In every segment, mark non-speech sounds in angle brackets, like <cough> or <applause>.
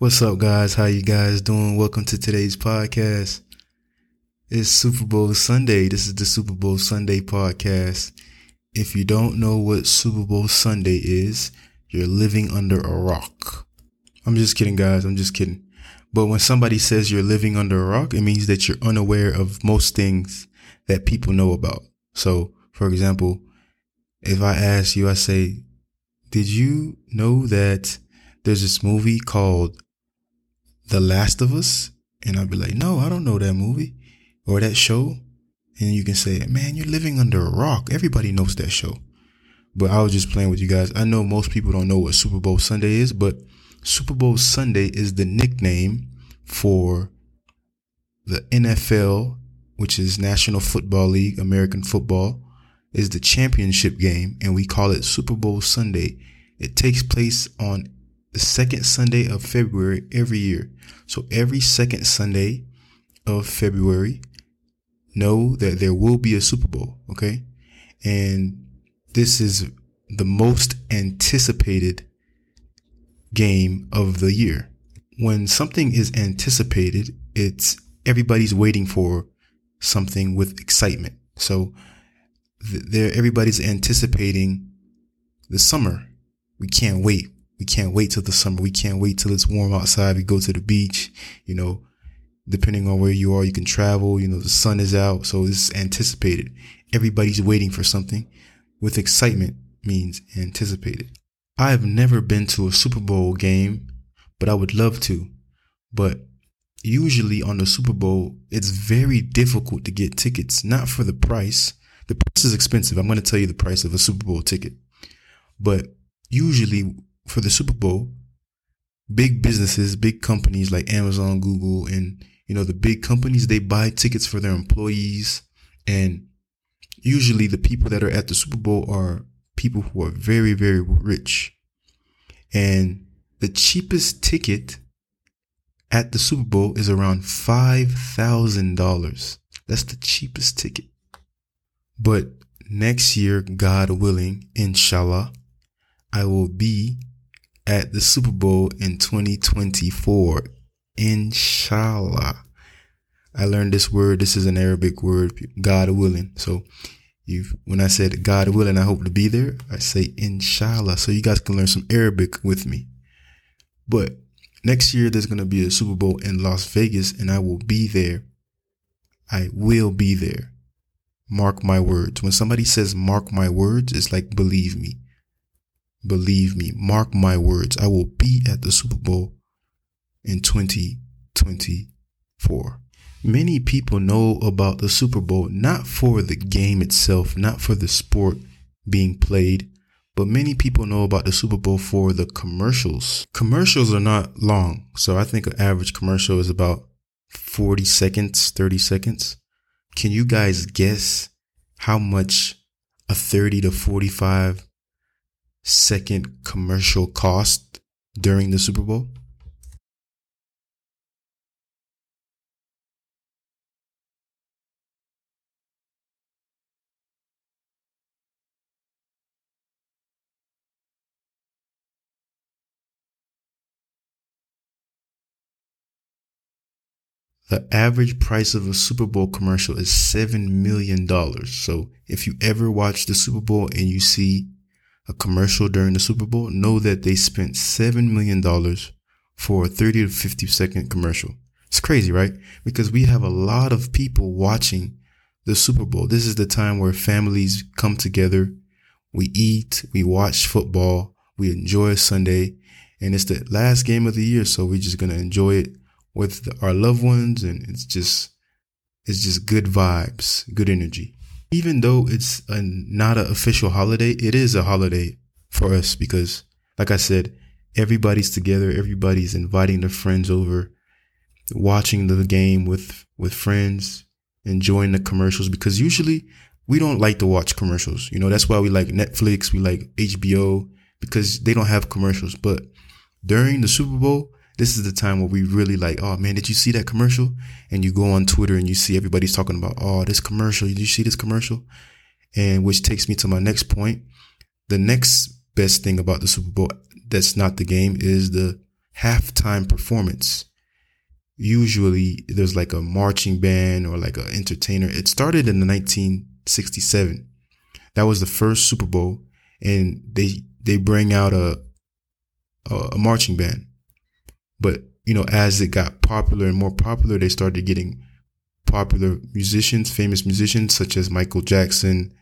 What's up, guys? How you guys doing? Welcome to today's podcast. It's Super Bowl Sunday. This is the Super Bowl Sunday podcast. If you don't know what Super Bowl Sunday is, you're living under a rock. I'm just kidding, guys. I'm just kidding. But when somebody says you're living under a rock, it means that you're unaware of most things that people know about. So, for example, if I ask you, I say, did you know that there's this movie called The Last of Us? And I'd be like, no, I don't know that movie or that show. And you can say, man, you're living under a rock. Everybody knows that show. But I was just playing with you guys. I know most people don't know what Super Bowl Sunday is, but Super Bowl Sunday is the nickname for the NFL, which is National Football League, American football, is the championship game, and we call it Super Bowl Sunday. It takes place on the second Sunday of February every year. So every second Sunday of February, know that there will be a Super Bowl, okay? And this is the most anticipated game of the year. When something is anticipated, it's everybody's waiting for something with excitement. So there, everybody's anticipating the summer. We can't wait. We can't wait till the summer. We can't wait till it's warm outside. We go to the beach, you know, depending on where you are, you can travel, you know, the sun is out. So it's anticipated. Everybody's waiting for something with excitement means anticipated. I have never been to a Super Bowl game, but I would love to. But usually on the Super Bowl, it's very difficult to get tickets, not for the price. The price is expensive. I'm going to tell you the price of a Super Bowl ticket. But usually for the Super Bowl, big businesses, big companies like Amazon, Google, and you know, the big companies, they buy tickets for their employees. And usually the people that are at the Super Bowl are people who are very, very rich. And the cheapest ticket at the Super Bowl is around $5,000. That's the cheapest ticket. But next year, God willing, inshallah, I will be at the Super Bowl in 2024. Inshallah. I learned this word. This is an Arabic word, God willing. So when I said God willing, I hope to be there, I say inshallah. So you guys can learn some Arabic with me. But next year there's gonna be a Super Bowl in Las Vegas and I will be there. I will be there. Mark my words. When somebody says mark my words, it's like believe me. Believe me. Mark my words. I will be at the Super Bowl in 2024 many people know about the Super Bowl not for the game itself, not for the sport being played, but many people know about the Super Bowl for the commercials. Commercials are not long, so I think an average commercial is about 40 seconds, 30 seconds. Can you guys guess how much a 30 to 45 second commercial cost during the Super Bowl? The average price of a Super Bowl commercial is $7 million. So if you ever watch the Super Bowl and you see a commercial during the Super Bowl, know that they spent $7 million for a 30 to 50 second commercial. It's crazy, right? Because we have a lot of people watching the Super Bowl. This is the time where families come together. We eat, we watch football, we enjoy Sunday, and it's the last game of the year. So we're just going to enjoy it with our loved ones and it's just it's just good vibes, good energy. Even though it's a, not an official holiday, it is a holiday for us because like I said, everybody's together, everybody's inviting their friends over, watching the game with with friends, enjoying the commercials because usually we don't like to watch commercials. You know, that's why we like Netflix, we like HBO because they don't have commercials. But during the Super Bowl, this is the time where we really like, oh man, did you see that commercial? And you go on Twitter and you see everybody's talking about, oh, this commercial. Did you see this commercial? And which takes me to my next point. The next best thing about the Super Bowl that's not the game is the halftime performance. Usually there's like a marching band or like an entertainer. It started in the 1967. That was the first Super Bowl and they, they bring out a, a, a marching band. But, you know, as it got popular and more popular, they started getting popular musicians, famous musicians such as Michael Jackson,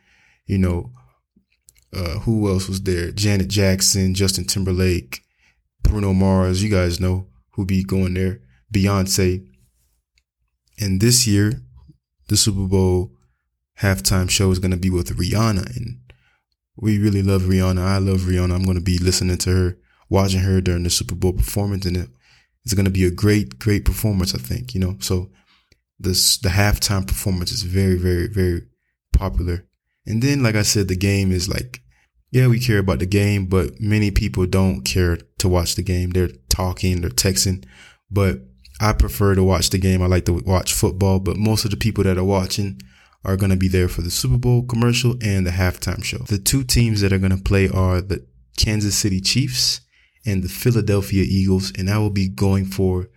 you know, uh, who else was there? Janet Jackson, Justin Timberlake, Bruno Mars. You guys know who be going there. Beyonce. And this year, the Super Bowl halftime show is going to be with Rihanna. And we really love Rihanna. I love Rihanna. I'm going to be listening to her, watching her during the Super Bowl performance. And it's going to be a great, great performance, I think, you know. So this, the halftime performance is very, very, very popular. And then, like I said, the game is like, yeah, we care about the game, but many people don't care to watch the game. They're talking, they're texting, but I prefer to watch the game. I like to watch football, but most of the people that are watching are going to be there for the Super Bowl commercial and the halftime show. The two teams that are going to play are the Kansas City Chiefs and the Philadelphia Eagles, and I will be going for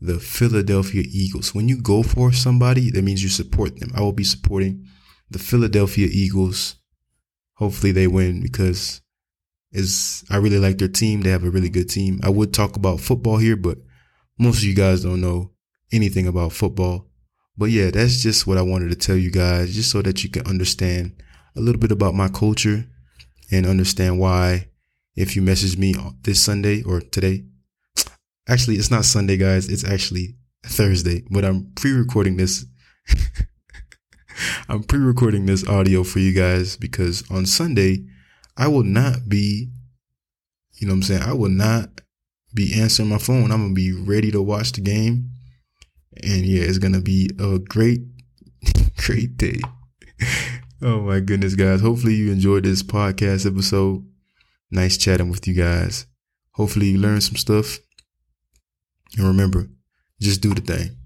the Philadelphia Eagles. When you go for somebody, that means you support them. I will be supporting the Philadelphia Eagles. Hopefully they win because is I really like their team. They have a really good team. I would talk about football here, but most of you guys don't know anything about football. But yeah, that's just what I wanted to tell you guys, just so that you can understand a little bit about my culture and understand why if you message me this Sunday or today, actually it's not Sunday guys, it's actually Thursday, but I'm pre-recording this <laughs> I'm pre recording this audio for you guys because on Sunday, I will not be, you know what I'm saying? I will not be answering my phone. I'm going to be ready to watch the game. And yeah, it's going to be a great, <laughs> great day. <laughs> oh my goodness, guys. Hopefully you enjoyed this podcast episode. Nice chatting with you guys. Hopefully you learned some stuff. And remember, just do the thing.